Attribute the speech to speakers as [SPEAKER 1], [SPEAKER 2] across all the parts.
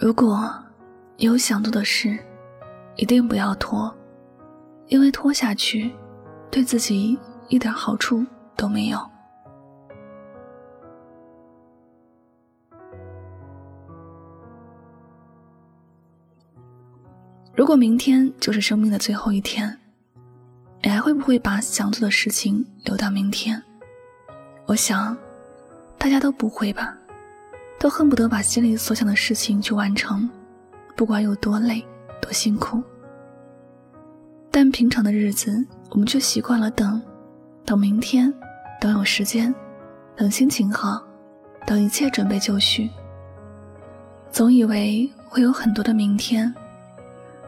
[SPEAKER 1] 如果有想做的事，一定不要拖，因为拖下去，对自己一点好处都没有。如果明天就是生命的最后一天，你还会不会把想做的事情留到明天？我想，大家都不会吧，都恨不得把心里所想的事情去完成，不管有多累、多辛苦。但平常的日子，我们却习惯了等，等明天，等有时间，等心情好，等一切准备就绪，总以为会有很多的明天。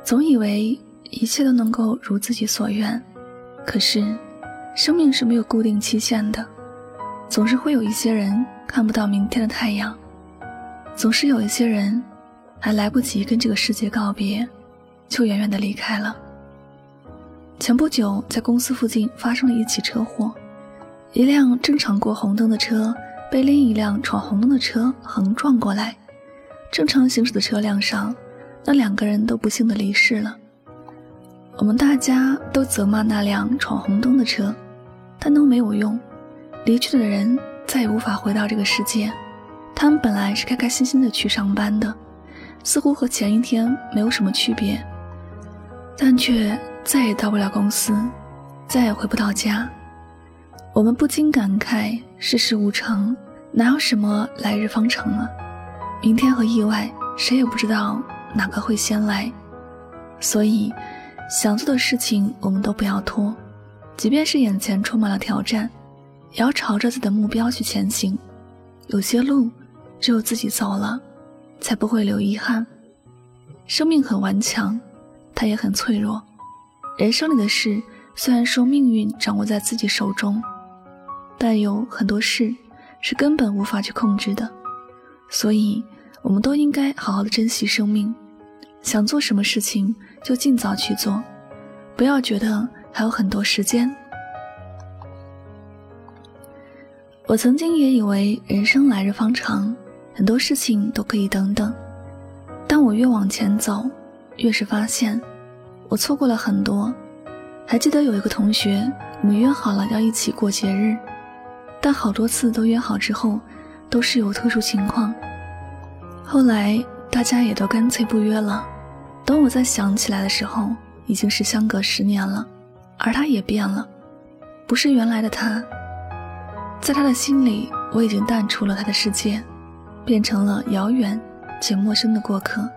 [SPEAKER 1] 总以为一切都能够如自己所愿，可是，生命是没有固定期限的，总是会有一些人看不到明天的太阳，总是有一些人还来不及跟这个世界告别，就远远的离开了。前不久，在公司附近发生了一起车祸，一辆正常过红灯的车被另一辆闯红灯的车横撞过来，正常行驶的车辆上。那两个人都不幸的离世了。我们大家都责骂那辆闯红灯的车，但都没有用。离去的人再也无法回到这个世界。他们本来是开开心心的去上班的，似乎和前一天没有什么区别，但却再也到不了公司，再也回不到家。我们不禁感慨：世事无常，哪有什么来日方长啊？明天和意外，谁也不知道。哪个会先来？所以，想做的事情我们都不要拖，即便是眼前充满了挑战，也要朝着自己的目标去前行。有些路，只有自己走了，才不会留遗憾。生命很顽强，它也很脆弱。人生里的事，虽然说命运掌握在自己手中，但有很多事是根本无法去控制的。所以，我们都应该好好的珍惜生命。想做什么事情就尽早去做，不要觉得还有很多时间。我曾经也以为人生来日方长，很多事情都可以等等。但我越往前走，越是发现我错过了很多。还记得有一个同学，我们约好了要一起过节日，但好多次都约好之后，都是有特殊情况。后来大家也都干脆不约了。等我再想起来的时候，已经是相隔十年了，而他也变了，不是原来的他。在他的心里，我已经淡出了他的世界，变成了遥远且陌生的过客。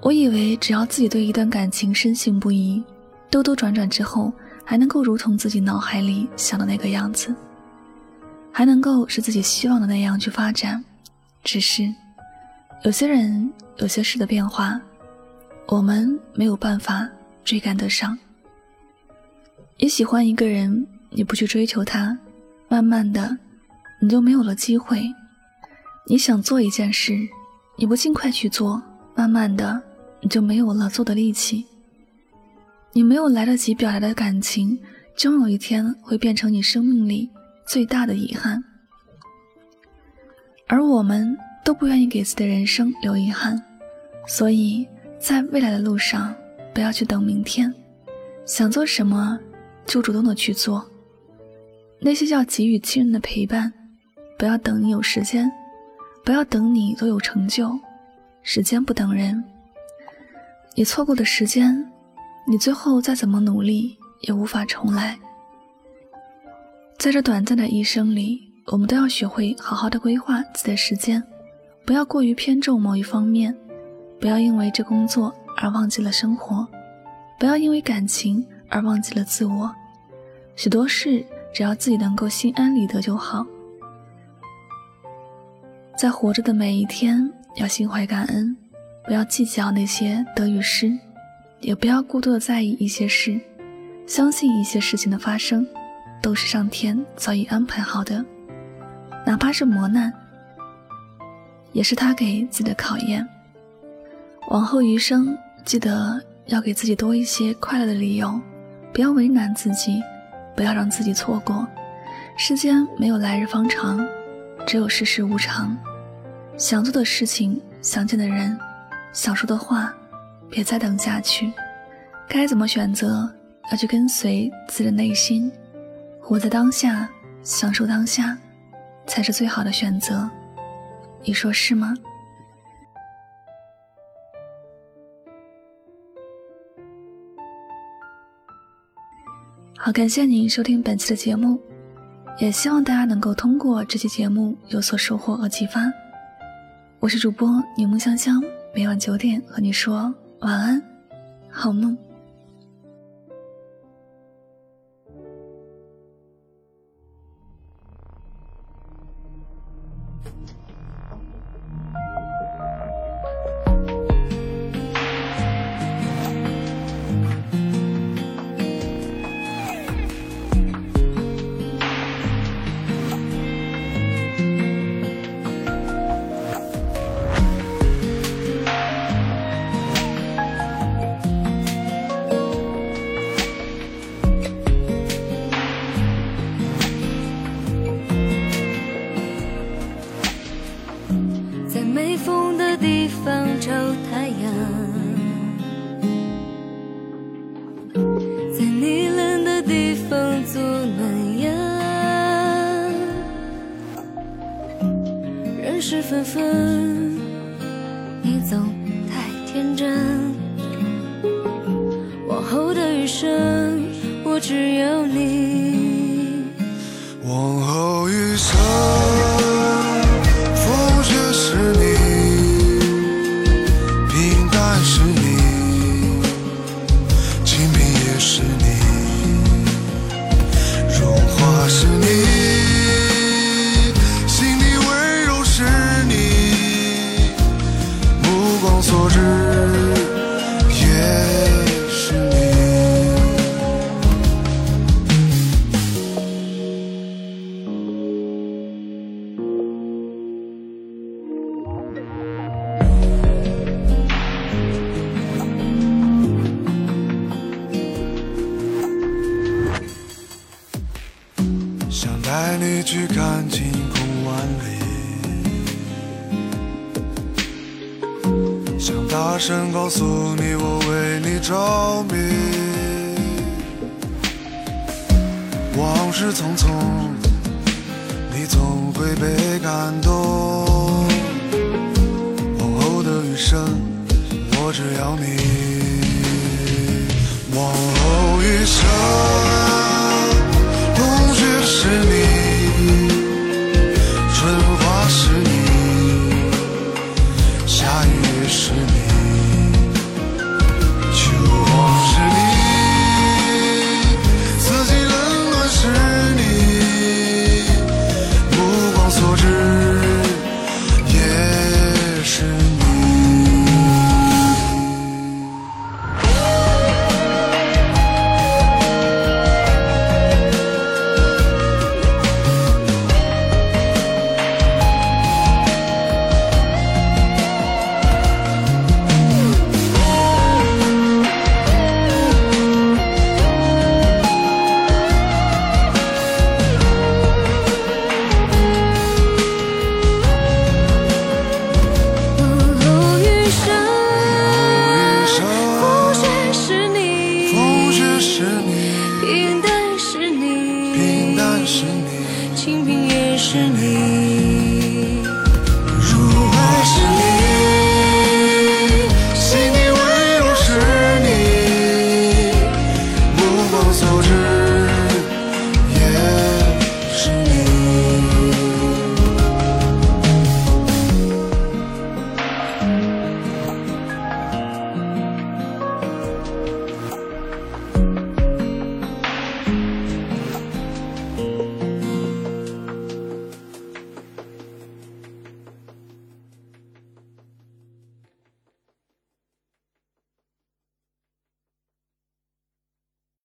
[SPEAKER 1] 我以为只要自己对一段感情深信不疑，兜兜转转之后，还能够如同自己脑海里想的那个样子，还能够是自己希望的那样去发展。只是，有些人，有些事的变化。我们没有办法追赶得上。你喜欢一个人，你不去追求他，慢慢的，你就没有了机会。你想做一件事，你不尽快去做，慢慢的，你就没有了做的力气。你没有来得及表达的感情，终有一天会变成你生命里最大的遗憾。而我们都不愿意给自己的人生留遗憾，所以。在未来的路上，不要去等明天，想做什么就主动的去做。那些叫给予亲人的陪伴，不要等你有时间，不要等你都有成就。时间不等人，你错过的时间，你最后再怎么努力也无法重来。在这短暂的一生里，我们都要学会好好的规划自己的时间，不要过于偏重某一方面。不要因为这工作而忘记了生活，不要因为感情而忘记了自我。许多事，只要自己能够心安理得就好。在活着的每一天，要心怀感恩，不要计较那些得与失，也不要过多的在意一些事。相信一些事情的发生，都是上天早已安排好的，哪怕是磨难，也是他给自己的考验。往后余生，记得要给自己多一些快乐的理由，不要为难自己，不要让自己错过。世间没有来日方长，只有世事无常。想做的事情想见的人，想说的话，别再等下去。该怎么选择，要去跟随自己的内心，活在当下，享受当下，才是最好的选择。你说是吗？好，感谢您收听本期的节目，也希望大家能够通过这期节目有所收获和启发。我是主播柠檬香香，每晚九点和你说晚安，好梦。
[SPEAKER 2] 我只有你。
[SPEAKER 3] 往后余生。大声告诉你我为你着迷。往事匆匆，你总会被感动。往后的余生，我只要你。往后余生。